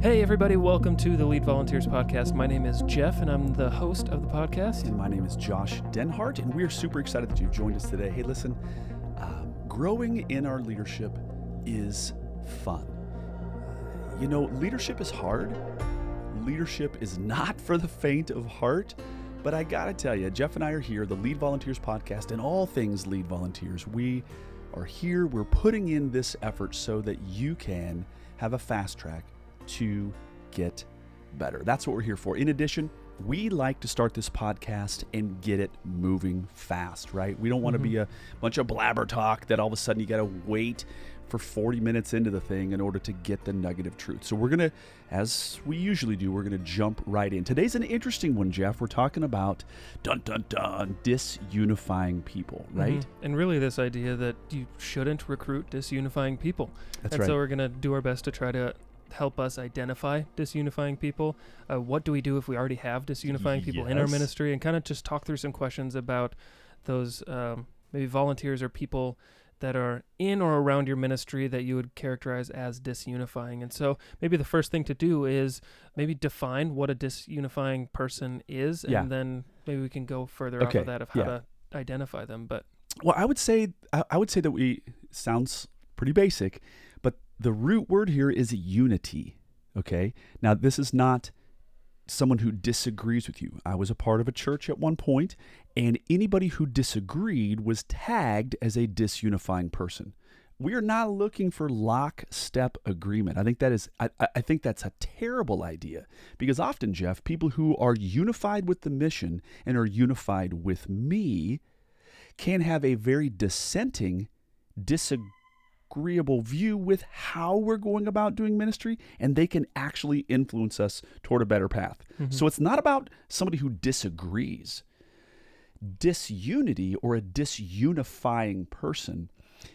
Hey, everybody, welcome to the Lead Volunteers Podcast. My name is Jeff, and I'm the host of the podcast. And my name is Josh Denhart, and we're super excited that you've joined us today. Hey, listen, um, growing in our leadership is fun. You know, leadership is hard, leadership is not for the faint of heart. But I gotta tell you, Jeff and I are here, the Lead Volunteers podcast, and all things Lead Volunteers. We are here, we're putting in this effort so that you can have a fast track to get better. That's what we're here for. In addition, we like to start this podcast and get it moving fast, right? We don't want to be a bunch of blabber talk that all of a sudden you got to wait for 40 minutes into the thing in order to get the nugget of truth. So we're going to, as we usually do, we're going to jump right in. Today's an interesting one, Jeff. We're talking about dun dun dun disunifying people, right? Mhm. And really, this idea that you shouldn't recruit disunifying people. That's and right. so we're going to do our best to try to help us identify disunifying people. Uh, what do we do if we already have disunifying people in our ministry? And kind of just talk through some questions about those um, maybe volunteers or people that are in or around your ministry that you would characterize as disunifying. And so maybe the first thing to do is maybe define what a disunifying person is, and Yeah. then maybe we can go further off of that of how yeah. to identify them. But Well, I would say I would say that we sounds pretty basic, the root word here is unity. Okay. Now this is not someone who disagrees with you. I was a part of a church at one point, and anybody who disagreed was tagged as a disunifying person. We are not looking for lockstep agreement. I think that is I, I- think that's a terrible idea because often, Jeff, people who are unified with the mission and are unified with me can have a very dissenting, disagreeable view with how we're going about doing ministry, and they can actually influence us toward a better path. So it's not about somebody who disagrees. Disunity or a disunifying person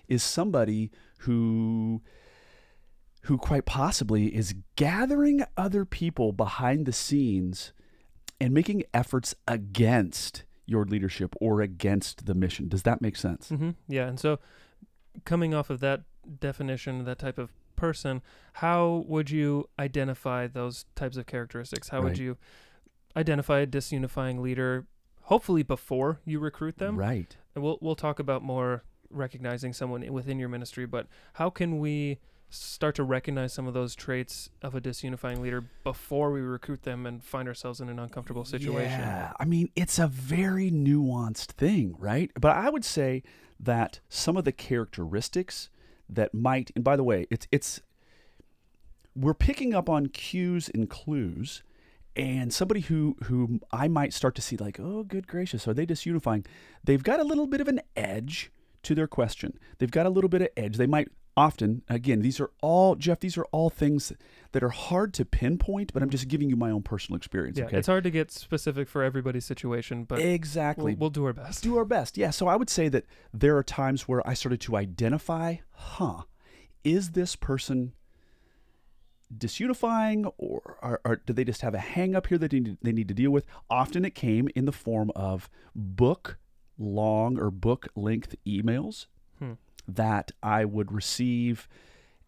is somebody who who quite possibly is gathering other people behind the scenes and making efforts against your leadership or against the mission. Does that make sense? hmm Yeah, and so coming off of that definition, that type of person, how would you identify those types of characteristics? How Right. would you identify a disunifying leader? Hopefully, before you recruit them, Right. and we'll we'll talk about more recognizing someone within your ministry. But how can we start to recognize some of those traits of a disunifying leader before we recruit them and find ourselves in an uncomfortable situation? Yeah, I mean, it's a very nuanced thing, right? But I would say that some of the characteristics that might, and by the way, it's it's we're picking up on cues and clues, and somebody who who I might start to see like, oh, good gracious, are they disunifying? They've got a little bit of an edge to their question. They've got a little bit of edge. They might often, again, these are all Jeff. These are all things that are hard to pinpoint, but I'm just giving you my own personal experience. Yeah, okay, it's hard to get specific for everybody's situation, but exactly we'll, we'll do our best. do our best. Yeah. So I would say that there are times where I started to identify, huh, is this person disunifying or, or, or do they just have a hang up here that they need, they need to deal with? Often it came in the form of book long or book length emails Hmm. That I would receive.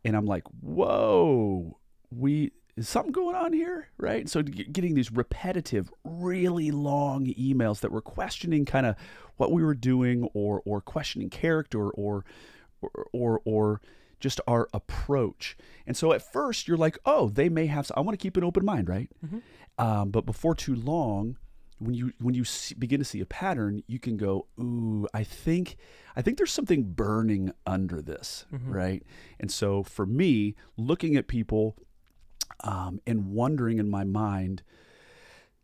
And I'm like, whoa, we. Is something going on here, right? So getting these repetitive, really long emails that were questioning kind of what we were doing, or or questioning character, or or or, or just our approach. And so at first you're like, oh, they may have. I want to keep an open mind, right? Um, but before too long, when you when you see, begin to see a pattern, you can go, ooh, I think I think there's something burning under this, right? And so for me, looking at people um, and wondering in my mind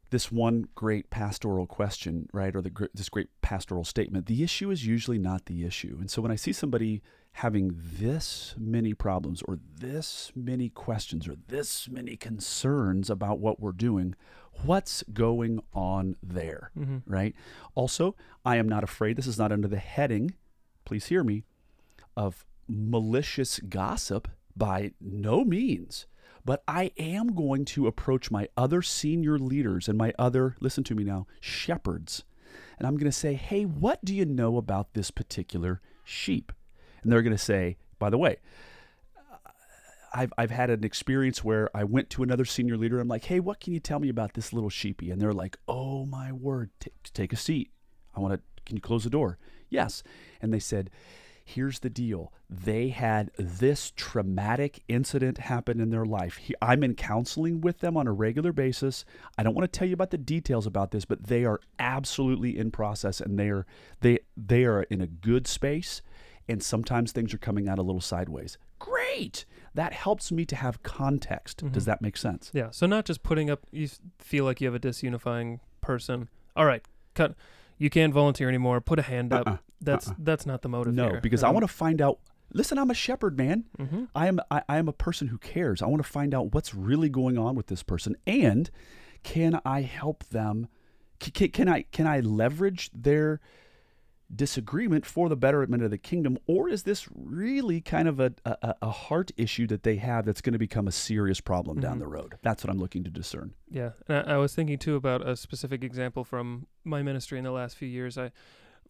this one great pastoral question, right, or the, this great pastoral statement, the issue is usually not the issue. And so when I see somebody having this many problems, or this many questions, or this many concerns about what we're doing, what's going on there, mm-hmm. right? Also, I am not afraid, this is not under the heading, please hear me, of malicious gossip by no means. But I am going to approach my other senior leaders and my other, listen to me now, shepherds. And I'm going to say, hey, what do you know about this particular sheep? And they're going to say, by the way, uh, I've I've had an experience where I went to another senior leader. I'm like, hey, what can you tell me about this little sheepy? And they're like, oh my word, t- take a seat. I want to. Can you close the door? Yes. And they said, here's the deal. They had this traumatic incident happen in their life. He, I'm in counseling with them on a regular basis. I don't want to tell you about the details about this, but they are absolutely in process and they are they they are in a good space and sometimes things are coming out a little sideways. Great. That helps me to have context. Mm-hmm. Does that make sense? Yeah. So not just putting up. You feel like you have a disunifying person. All right, cut. You can't volunteer anymore. Put a hand up. Uh-uh. That's uh-uh. that's not the motive No, here. because I want to find out. Listen, I'm a shepherd, man. hmm I am I, I am a person who cares. I want to find out what's really going on with this person, and can I help them? Can, can I can I leverage their disagreement for the betterment of the kingdom, or is this really kind of a a, a heart issue that they have that's going to become a serious problem down Mhm. the road? That's what I'm looking to discern. Yeah, and I, I was thinking too about a specific example from my ministry in the last few years. I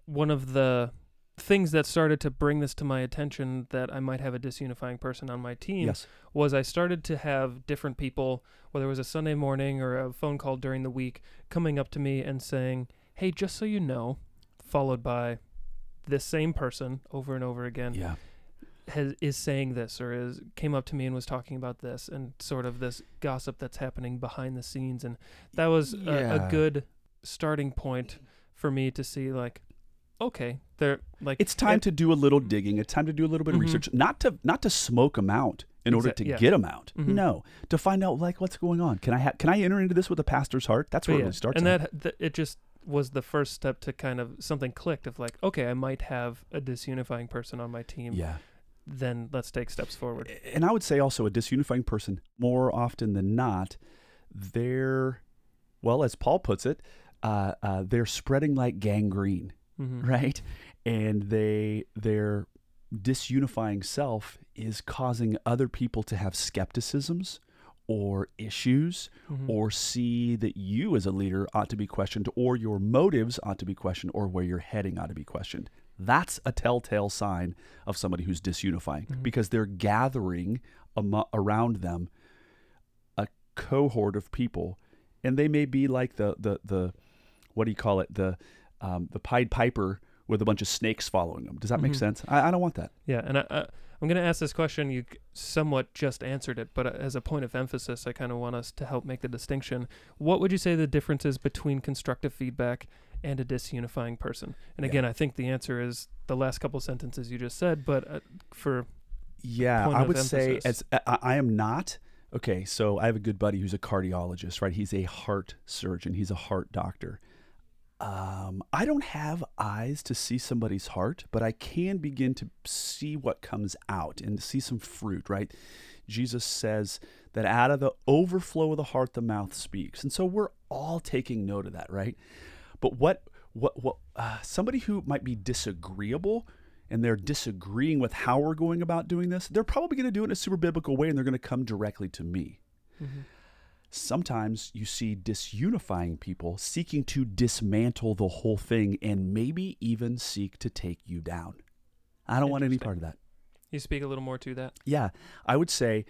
one of the things that started to bring this to my attention that I might have a disunifying person on my team Yes. was I started to have different people, whether it was a Sunday morning or a phone call during the week, coming up to me and saying, "Hey, just so you know," followed by this same person over and over again Yeah. has is saying this or is came up to me and was talking about this and sort of this gossip that's happening behind the scenes and that was a, Yeah. a good starting point for me to see like okay they're like It's time it- to do a little digging. It's time to do a little bit of Mhm. research, not to not to smoke them out in order to yeah. get them out. Mhm. No, to find out like what's going on. Can I ha- can I enter into this with a pastor's heart? That's where it really starts. and at. that, that it just was the first step to kind of something clicked of like okay I might have a disunifying person on my team yeah. then let's take steps forward And I would say also a disunifying person, more often than not, they're, well, as Paul puts it, uh, uh, they're spreading like gangrene, hmm right? And they their disunifying self is causing other people to have skepticisms or issues Mhm. or see that you as a leader ought to be questioned or your motives ought to be questioned or where you're heading ought to be questioned. That's a telltale sign of somebody who's disunifying Mhm. because they're gathering amo- around them a cohort of people and they may be like the the the what do you call it the um, the Pied Piper with a bunch of snakes following them. Does that make Mhm. sense? I, I don't want that. Yeah, and I, I, I'm going to ask this question. You somewhat just answered it, but uh, as a point of emphasis, I kind of want us to help make the distinction. What would you say the difference is between constructive feedback and a disunifying person? And Yeah. again, I think the answer is the last couple sentences you just said, but uh, for Yeah, I would say as I, I am not okay. So I have a good buddy who's a cardiologist, right? He's a heart surgeon. He's a heart doctor. Um, I don't have eyes to see somebody's heart, but I can begin to see what comes out and see some fruit, right? Jesus says that out of the overflow of the heart, the mouth speaks, and so we're all taking note of that, right? But what what what uh, somebody who might be disagreeable and they're disagreeing with how we're going about doing this, they're probably going to do it in a super biblical way and they're going to come directly to me. Sometimes you see disunifying people seeking to dismantle the whole thing and maybe even seek to take you down. I don't want any part of that. you speak a little more to that. Yeah, I would say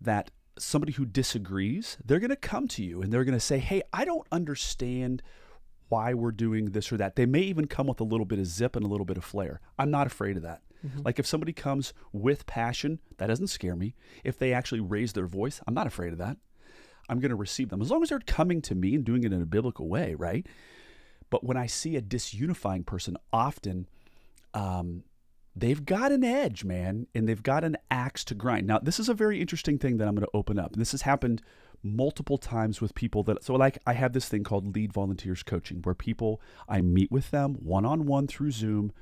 that somebody who disagrees, they're going to come to you and they're going to say, "Hey, I don't understand why we're doing this or that." They may even come with a little bit of zip and a little bit of flair. I'm not afraid of that. Mhm. Like if somebody comes with passion, that doesn't scare me. If they actually raise their voice, I'm not afraid of that. I'm going to receive them as long as they're coming to me and doing it in a biblical way, right? But when I see a disunifying person, often um, they've got an edge, man, and they've got an axe to grind. Now, this is a very interesting thing that I'm going to open up. And this has happened multiple times with people that, so like I have this thing called lead volunteers coaching where people, I meet with them one on one through Zoom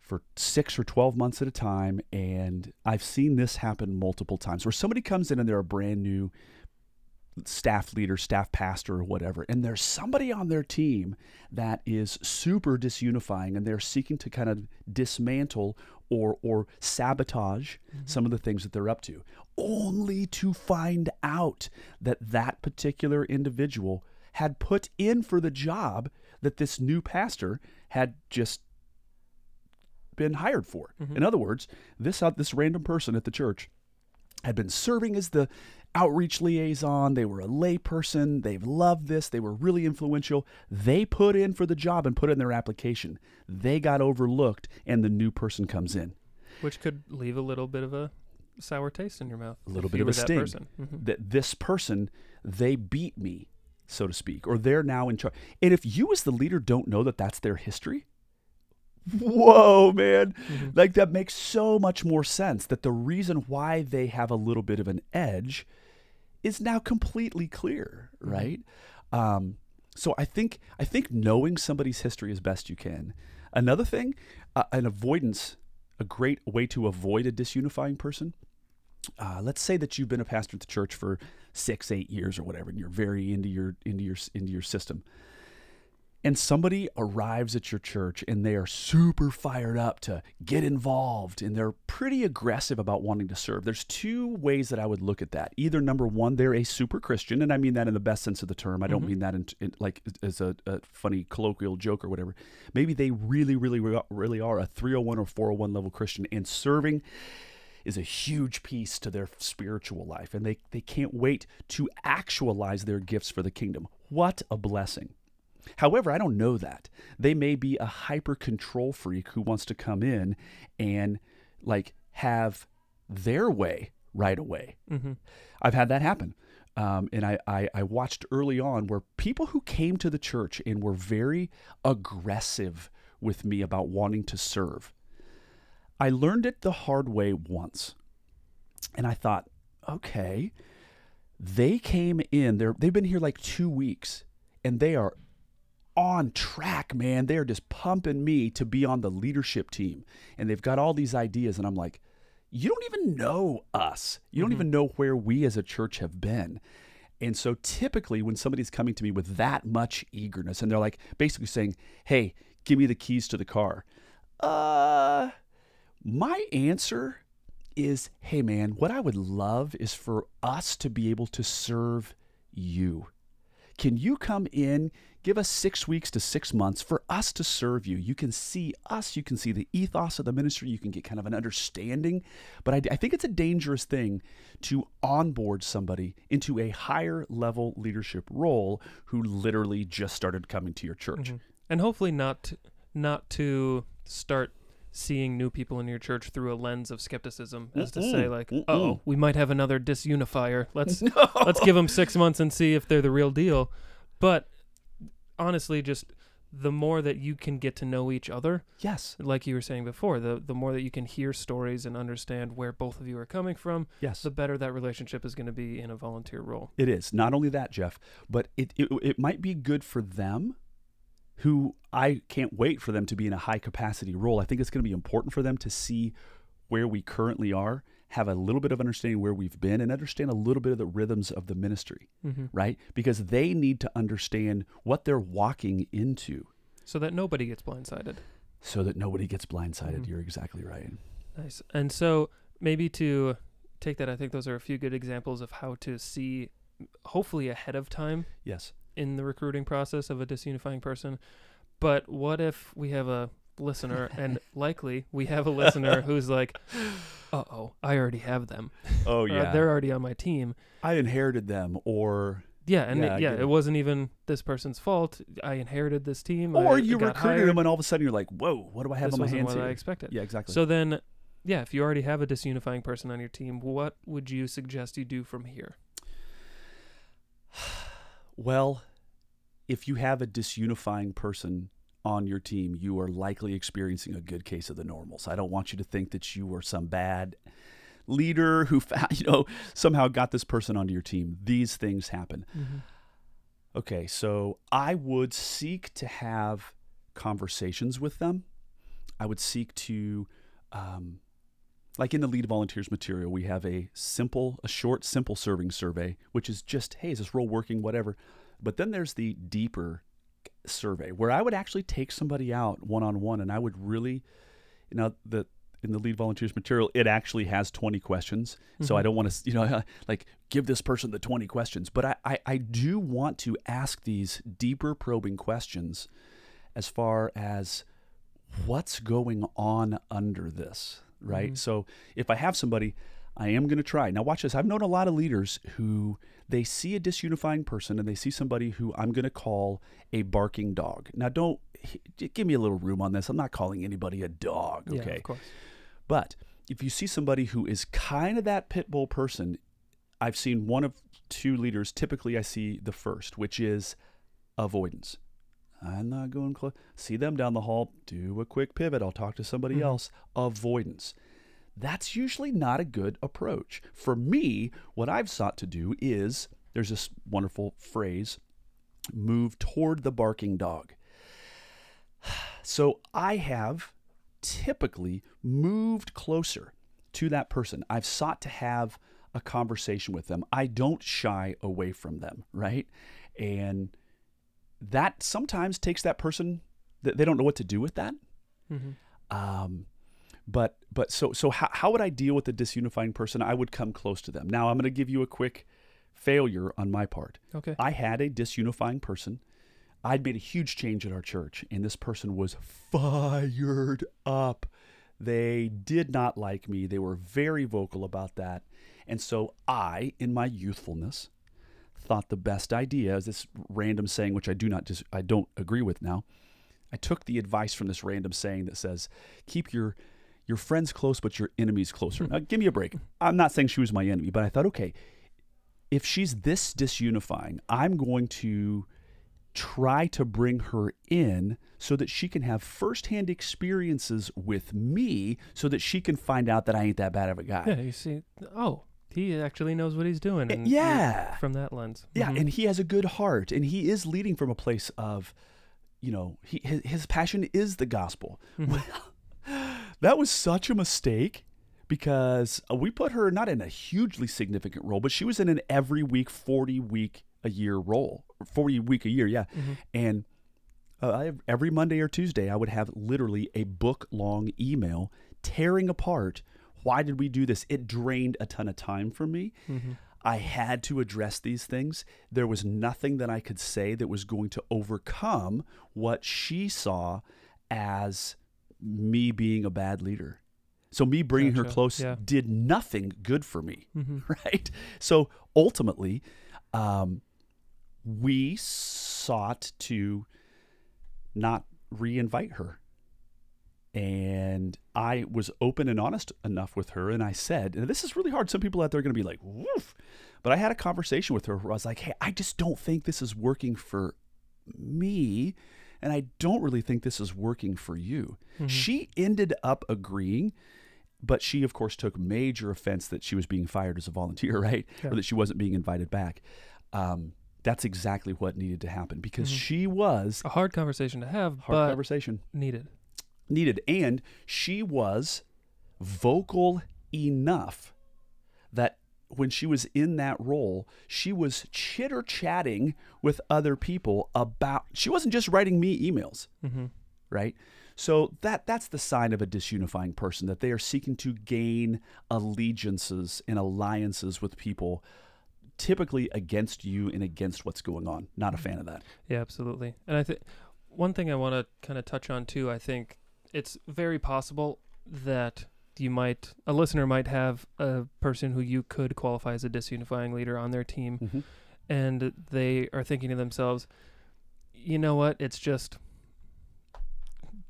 for six or 12 months at a time. And I've seen this happen multiple times where somebody comes in and they're a brand new staff leader, staff pastor, or whatever, and there's somebody on their team that is super disunifying and they're seeking to kind of dismantle or or sabotage some of the things that they're up to, only to find out that that particular individual had put in for the job that this new pastor had just been hired for. Mhm. In other words, this uh, this random person at the church had been serving as the outreach liaison. They were a layperson. They've loved this. They were really influential. They put in for the job and put in their application. They got overlooked, and the new person comes in. Which could leave a little bit of a sour taste in your mouth. A little bit of a sting. person. Mhm. That this person, they beat me, so to speak, or they're now in charge. And if you, as the leader, don't know that that's their history, whoa, man. Mhm. Like that makes so much more sense that the reason why they have a little bit of an edge is now completely clear, Mhm. right? Um, so I think I think knowing somebody's history as best you can. Another thing, uh, an avoidance, a great way to avoid a disunifying person. Uh, let's say that you've been a pastor at the church for six, eight years or whatever, and you're very into your into your into your system and somebody arrives at your church and they are super fired up to get involved and they're pretty aggressive about wanting to serve. There's two ways that I would look at that. Either number one, they're a super Christian, and I mean that in the best sense of the term. I don't Mhm. mean that in, in like as a, a funny colloquial joke or whatever. Maybe they really, really, really are a 301 or 401 level Christian, and serving is a huge piece to their spiritual life, and they, they can't wait to actualize their gifts for the kingdom. What a blessing. However, I don't know that. They may be a hyper control freak who wants to come in and like have their way right away. Mhm. I've had that happen. Um, and I, I, I watched early on where people who came to the church and were very aggressive with me about wanting to serve. I learned it the hard way once. And I thought, okay, they came in, they're, they've been here like two weeks and they are on track, man. They're just pumping me to be on the leadership team. And they've got all these ideas. And I'm like, you don't even know us. You don't Mhm. even know where we as a church have been. And so typically, when somebody's coming to me with that much eagerness and they're like basically saying, hey, give me the keys to the car, uh, my answer is, hey, man, what I would love is for us to be able to serve you. Can you come in, give us six weeks to six months for us to serve you? You can see us, you can see the ethos of the ministry, you can get kind of an understanding. But I, I think it's a dangerous thing to onboard somebody into a higher level leadership role who literally just started coming to your church. Mhm. And hopefully not not to start seeing new people in your church through a lens of skepticism as to say Mm-mm. like, Mm-mm. "Oh, we might have another disunifier. Let's No. let's give them 6 months and see if they're the real deal." But honestly, just the more that you can get to know each other, Yes, like you were saying before, the the more that you can hear stories and understand where both of you are coming from, yes. the better that relationship is going to be in a volunteer role. It is. Not only that, Jeff, but it, it it might be good for them who I can't wait for them to be in a high capacity role. I think it's going to be important for them to see where we currently are, have a little bit of understanding where we've been and understand a little bit of the rhythms of the ministry, Mm-hmm. right? Because they need to understand what they're walking into So that nobody gets blindsided. so that nobody gets blindsided. Mhm. You're exactly right. Nice. And so maybe to take that, I think those are a few good examples of how to see, hopefully ahead of time Yes. In the recruiting process of a disunifying person. But what if we have a listener, and likely we have a listener who's like, "Uh oh, I already have them. Oh yeah. they're already on my team." I inherited them or Yeah, and Yeah, it, yeah, it it. wasn't even this person's fault. I inherited this team. or I you recruited hired. them and all of a sudden you're like, "Whoa, what do I have This on my hands what here?" I expected. yeah, exactly. So then, yeah, if you already have a disunifying person on your team, what would you suggest you do from here? Well, if you have a disunifying person on your team, you are likely experiencing a good case of the normals. I don't want you to think that you are some bad leader who you know somehow got this person onto your team. These things happen. Okay, so I would seek to have conversations with them. I would seek to, um, like in the lead volunteers material, we have a simple, a short, simple serving survey, which is just, hey, is this role working, whatever. But then there's the deeper survey where I would actually take somebody out one on one, and I would really, you know, the in the lead volunteers material, it actually has 20 questions. So I Mhm. don't want to, you know, like give this person the 20 questions, but I, I, I do want to ask these deeper probing questions as far as what's going on under this, right? Mhm. So if I have somebody, I am going to try. Now, watch this. I've known a lot of leaders who they see a disunifying person and they see somebody who I'm going to call a barking dog. Now, don't give me a little room on this. I'm not calling anybody a dog, Okay. Yeah, of course. But if you see somebody who is kind of that pit bull person, I've seen one of two leaders. Typically, I see the first, which is avoidance. I'm not going close. See them down the hall, do a quick pivot. I'll talk to somebody Mhm. else. Avoidance. That's usually not a good approach. For me, what I've sought to do is there's this wonderful phrase move toward the barking dog. So I have typically moved closer to that person. I've sought to have a conversation with them. I don't shy away from them, right? And that sometimes takes that person th- they don't know what to do with that. hmm Um, but but so so how, how would I deal with a disunifying person? I would come close to them. Now I'm going to give you a quick failure on my part. Okay. I had a disunifying person. I'd made a huge change at our church, and this person was fired up. They did not like me. They were very vocal about that. And so I, in my youthfulness, thought the best idea is this random saying, which I do not just I don't agree with now. I took the advice from this random saying that says, "Keep your your friends close, but your enemies closer." Hmm. Now, give me a break. I'm not saying she was my enemy, but I thought, okay, if she's this disunifying, I'm going to try to bring her in so that she can have firsthand experiences with me so that she can find out that I ain't that bad of a guy. Yeah, you see, oh, he actually knows what he's doing. Uh, And yeah. from that lens. Yeah, Mhm. and he has a good heart and he is leading from a place of you know, he his, his passion is the gospel. Mhm. that was such a mistake because uh, we put her not in a hugely significant role, but she was in an every week 40 week a year role. 40 week a year, yeah. Mhm. And uh, I, every Monday or Tuesday, I would have literally a book long email tearing apart why did we do this? It drained a ton of time from me. Mhm. I had to address these things. There was nothing that I could say that was going to overcome what she saw as me being a bad leader. So me bringing her close Yeah. did nothing good for me, Mhm. right? So ultimately, um, we sought to not re-invite her and I was open and honest enough with her, and I said, and this is really hard. Some people out there are going to be like, "Woof," but I had a conversation with her where I was like, "Hey, I just don't think this is working for me, and I don't really think this is working for you." Mhm. She ended up agreeing, but she, of course, took major offense that she was being fired as a volunteer, right, Yeah. or that she wasn't being invited back. Um, that's exactly what needed to happen because Mhm. she was a hard conversation to have, hard but conversation needed. Needed. And she was vocal enough that when she was in that role, she was chitter chatting with other people about, she wasn't just writing me emails, hmm right? So that that's the sign of a disunifying person that they are seeking to gain allegiances and alliances with people typically against you and against what's going on. Not a fan of that. Yeah, absolutely. And I think one thing I want to kind of touch on too, I think it's very possible that you might, a listener might have a person who you could qualify as a disunifying leader on their team, Mm-hmm. and they are thinking to themselves, you know what? It's just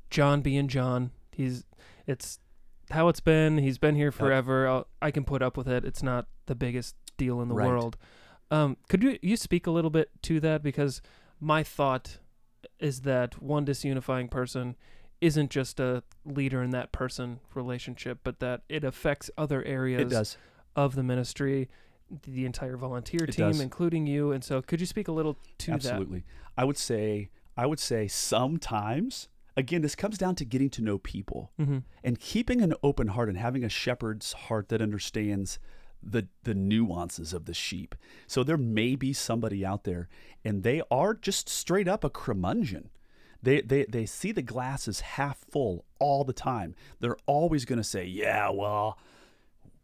John being John. He's, it's how it's been. He's been here forever. I'll, I can put up with it. It's not the biggest deal in the Right. world. Um, could you you speak a little bit to that because my thought is that one disunifying person isn't just a leader in that person relationship, but that it affects other areas of the ministry, the entire volunteer It team, does. including you. And so, could you speak a little to that? Absolutely. I would say I would say sometimes again this comes down to getting to know people? Mm-hmm. and keeping an open heart and having a shepherd's heart that understands the the nuances of the sheep. So there may be somebody out there and they are just straight up a curmudgeon. They, they, they see the glass as half full all the time. They're always going to say, Yeah, well,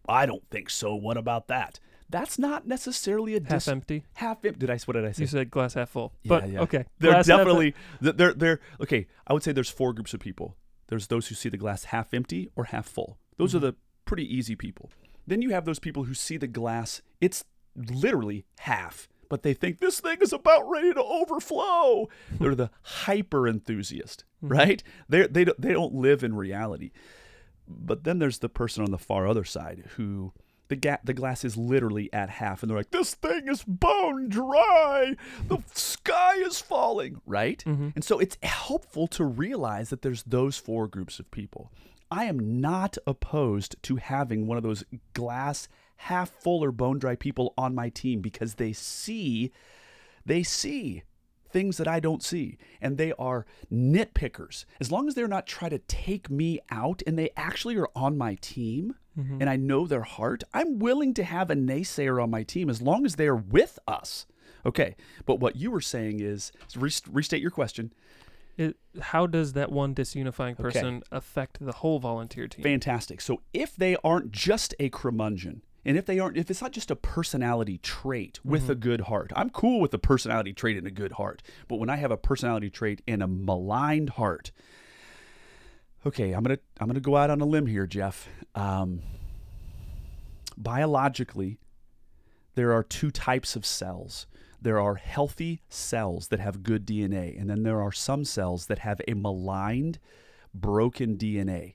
I don't think so. What about that? That's not necessarily a Half dis- empty. half em- Did I? What did I say? You said glass half full. Yeah, but yeah. okay, They're glass definitely th- they're they're okay. I would say there's four groups of people. There's those who see the glass half empty or half full. Those Mhm. are the pretty easy people. Then you have those people who see the glass, it's literally half, but they think this thing is about ready to overflow. They're the hyper enthusiast, hmm. right? They they don't, they don't live in reality. But then there's the person on the far other side who the ga- the glass is literally at half, and they're like, "This thing is bone dry. The sky is falling." Right? Mm-hmm. And so it's helpful to realize that there's those four groups of people. I am not opposed to having one of those glass half full or bone dry people on my team because they see, they see things that I don't see. And they are nitpickers. As long as they're not trying to take me out and they actually are on my team mm-hmm. and I know their heart, I'm willing to have a naysayer on my team as long as they're with us. Okay. But what you were saying is restate your question. It, how does that one disunifying Okay. person affect the whole volunteer team? Fantastic. So if they aren't just a curmudgeon, and if they aren't, if it's not just a personality trait with a good heart, I'm cool with a personality trait and a good heart. But when I have a personality trait and a maligned heart, okay, I'm gonna I'm gonna go out on a limb here, Jeff. Um, biologically, there are two types of cells. There are healthy cells that have good DNA, and then there are some cells that have a maligned, broken DNA.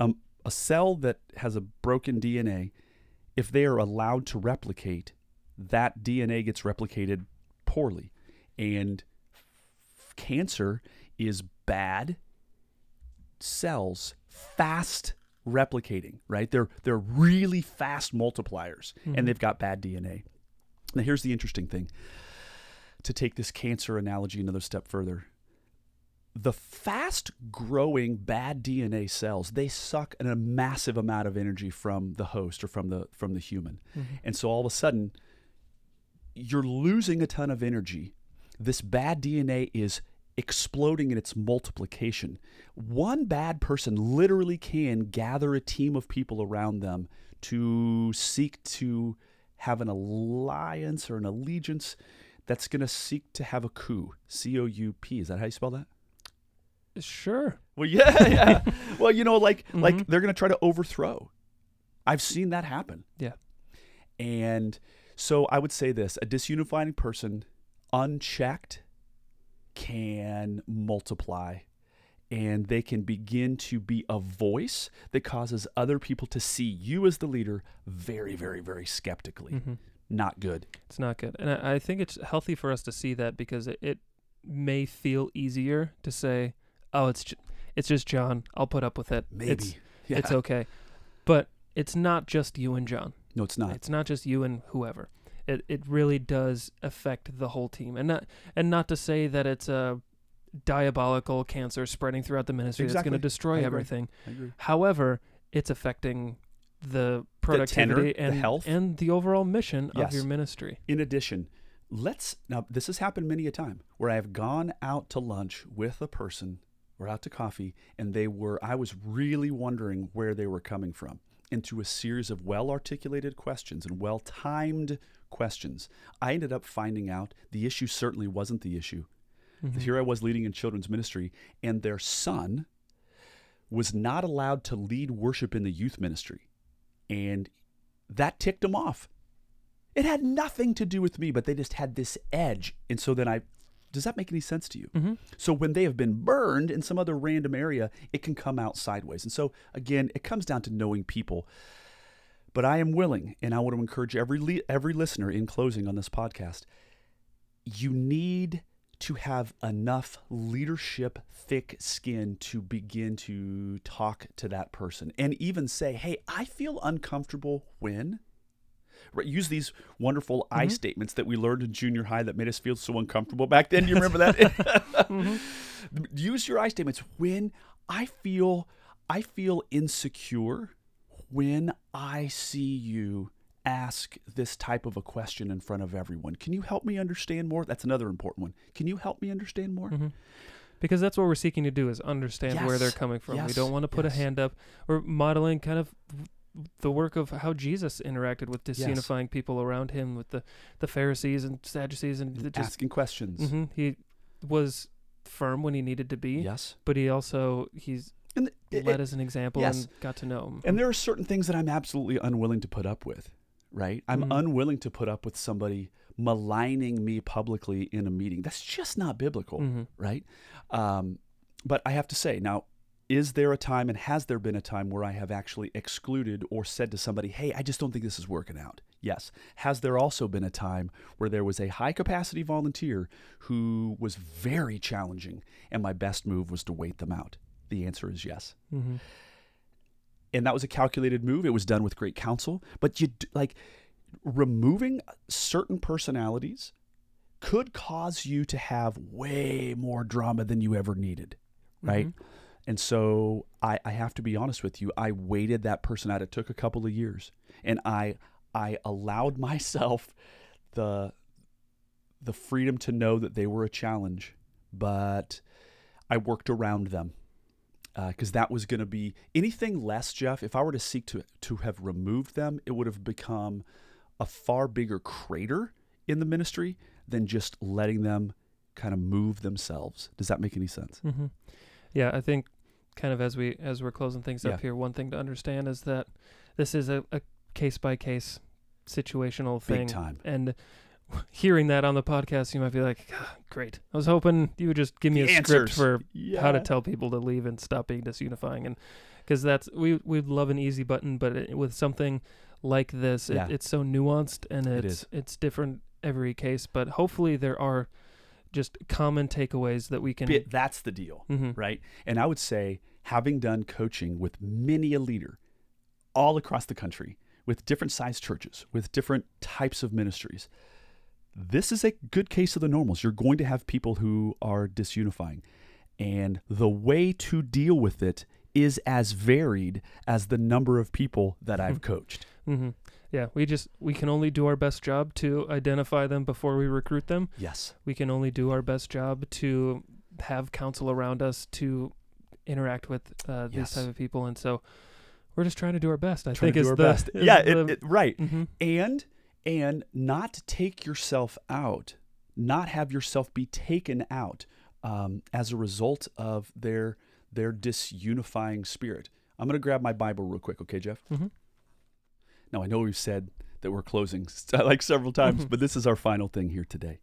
Um, a cell that has a broken DNA, if they are allowed to replicate, that DNA gets replicated poorly. And f- cancer is bad cells fast replicating, right? They're they're really fast multipliers and mm-hmm. they've got bad DNA. Now here's the interesting thing. To take this cancer analogy another step further, the fast growing bad DNA cells, they suck a massive amount of energy from the host or from the from the human. Mm-hmm. And so all of a sudden you're losing a ton of energy. This bad DNA is exploding in its multiplication. One bad person literally can gather a team of people around them to seek to have an alliance or an allegiance that's going to seek to have a coup. C O U P. Is that how you spell that? Sure. Well, yeah, yeah. well, you know, like like they're going to try to overthrow. I've seen that happen. Yeah. And so I would say this a disunifying person, unchecked, can multiply and they can begin to be a voice that causes other people to see you as the leader very, very, very skeptically. Mm-hmm. Not good. It's not good. And I, I think it's healthy for us to see that because it, it may feel easier to say, oh, it's, it's just John. I'll put up with it. Maybe. It's, yeah. it's okay. But it's not just you and John. no, it's not. It's not just you and whoever. It it really does affect the whole team, and not and not to say that it's a diabolical cancer spreading throughout the ministry that's going to destroy I everything. However, it's affecting the productivity the and health. and the overall mission Yes. of your ministry. In addition, let's now this has happened many a time where I have gone out to lunch with a person or out to coffee and they were I was really wondering where they were coming from. And through a series of well articulated questions and well timed questions, I ended up finding out the issue certainly wasn't the issue. Mm-hmm. Here I was leading in children's ministry, and their son was not allowed to lead worship in the youth ministry. And that ticked him off. It had nothing to do with me, but they just had this edge. And so then I, does that make any sense to you? Mm-hmm. So when they have been burned in some other random area, it can come out sideways. And so again, it comes down to knowing people. But I am willing, and I want to encourage every every listener in closing on this podcast. You need to have enough leadership thick skin to begin to talk to that person and even say, "Hey, I feel uncomfortable when." Use these wonderful I mm-hmm. statements that we learned in junior high that made us feel so uncomfortable back then. Do you remember that? Mm-hmm. Use your I statements when I feel I feel insecure when I see you ask this type of a question in front of everyone. Can you help me understand more? That's another important one. Can you help me understand more? Mm-hmm. Because that's what we're seeking to do is understand where they're coming from. we don't want to put Yes. a hand up. We're modeling kind of the work of how Jesus interacted with Yes. disunifying people around him, with the, the Pharisees and Sadducees, and the just Asking questions. hmm he was firm when he needed to be, Yes. but he also he's And it- led it- as an example yes. and got to know him. And there are certain things that I'm absolutely unwilling to put up with, right? I'm Mhm. unwilling to put up with somebody maligning me publicly in a meeting. That's just not biblical, Mhm. right? Um, but I have to say, now, is there a time and has there been a time where I have actually excluded or said to somebody, hey, I just don't think this is working out? Yes. Has there also been a time where there was a high capacity volunteer who was very challenging and my best move was to wait them out? The answer is yes Mhm. and that was a calculated move. It was done with great counsel, but you like removing certain personalities could cause you to have way more drama than you ever needed, right? Mhm. And so I, I have to be honest with you. I waited that person out. It took a couple of years, and I I allowed myself the the freedom to know that they were a challenge, but I worked around them because that was going to be anything less, Jeff. If I were to seek to to have removed them, it would have become a far bigger crater in the ministry than just letting them kind of move themselves. Does that make any sense? hmm Yeah, I think kind of as we as we're closing things Yeah. up here, one thing to understand is that this is a, a case by case situational thing. Big time. And hearing that on the podcast, you might be like, "Ah, "Great! I was hoping you would just give me The a answers. script for Yeah. how to tell people to leave and stop being disunifying." And because that's we we'd love an easy button, but it, with something like this, it, Yeah. it's so nuanced and it's is. it's different every case. But hopefully, there are just common takeaways that we can. Bit- that's the deal. Mhm. right? And I would say, having done coaching with many a leader all across the country, with different sized churches, with different types of ministries, this is a good case of the normals. You're going to have people who are disunifying. And the way to deal with it is as varied as the number of people that I've coached. hmm Yeah, we just we can only do our best job to identify them before we recruit them. Yes. We can only do our best job to have counsel around us to interact with uh, these Yes. type of people, and so we're just trying to do our best. I Trying think to is our the best. is Yeah, the- it, it, right. mhm. and and not take yourself out not have yourself be taken out um, as a result of their their disunifying spirit i'm going to grab my bible real quick okay jeff Mhm. Now i know we've said that we're closing like several times Mhm. but this is our final thing here today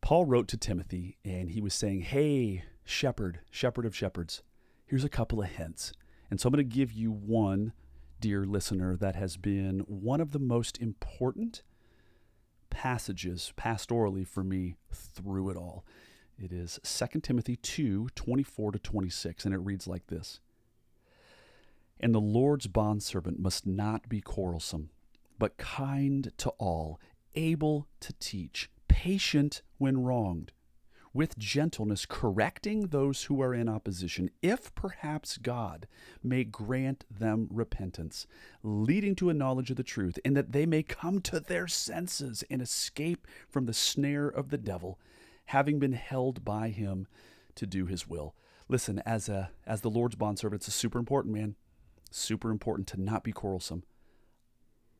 paul wrote to timothy and he was saying hey shepherd shepherd of shepherds here's a couple of hints and so i'm going to give you one dear listener, that has been one of the most important passages pastorally for me through it all. It is 2 Timothy 2 24 to 26, and it reads like this And the Lord's bondservant must not be quarrelsome, but kind to all, able to teach, patient when wronged with gentleness, correcting those who are in opposition, if perhaps God may grant them repentance, leading to a knowledge of the truth, and that they may come to their senses and escape from the snare of the devil, having been held by him to do his will. Listen, as a as the Lord's bondservant, it's a super important, man. Super important to not be quarrelsome.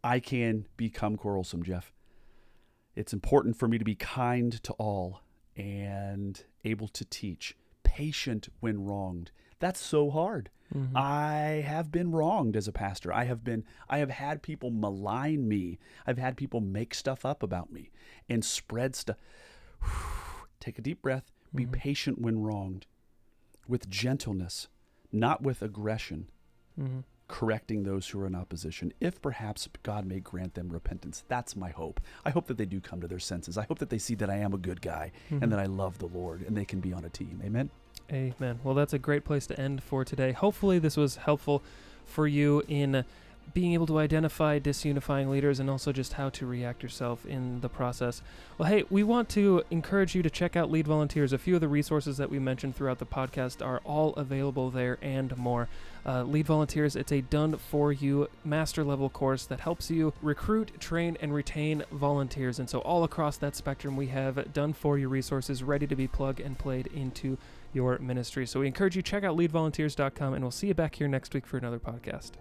I can become quarrelsome, Jeff. It's important for me to be kind to all and able to teach, patient when wronged. That's so hard. Mhm. I have been wronged as a pastor. I have been I have had people malign me. I've had people make stuff up about me and spread stuff. Take a deep breath. Be Mhm. patient when wronged with gentleness, not with aggression Mhm. correcting those who are in opposition, if perhaps God may grant them repentance. That's my hope. I hope that they do come to their senses. I hope that they see that I am a good guy Mhm. and that I love the Lord and they can be on a team. Amen. Amen. Well, that's a great place to end for today. Hopefully, this was helpful for you in being able to identify disunifying leaders and also just how to react yourself in the process. Well, hey, we want to encourage you to check out Lead Volunteers. A few of the resources that we mentioned throughout the podcast are all available there and more. Uh, Lead Volunteers, it's a done for you master level course that helps you recruit, train, and retain volunteers. And so, all across that spectrum, we have done for you resources ready to be plug and played into your ministry. So we encourage you to check out leadvolunteers.com and we'll see you back here next week for another podcast.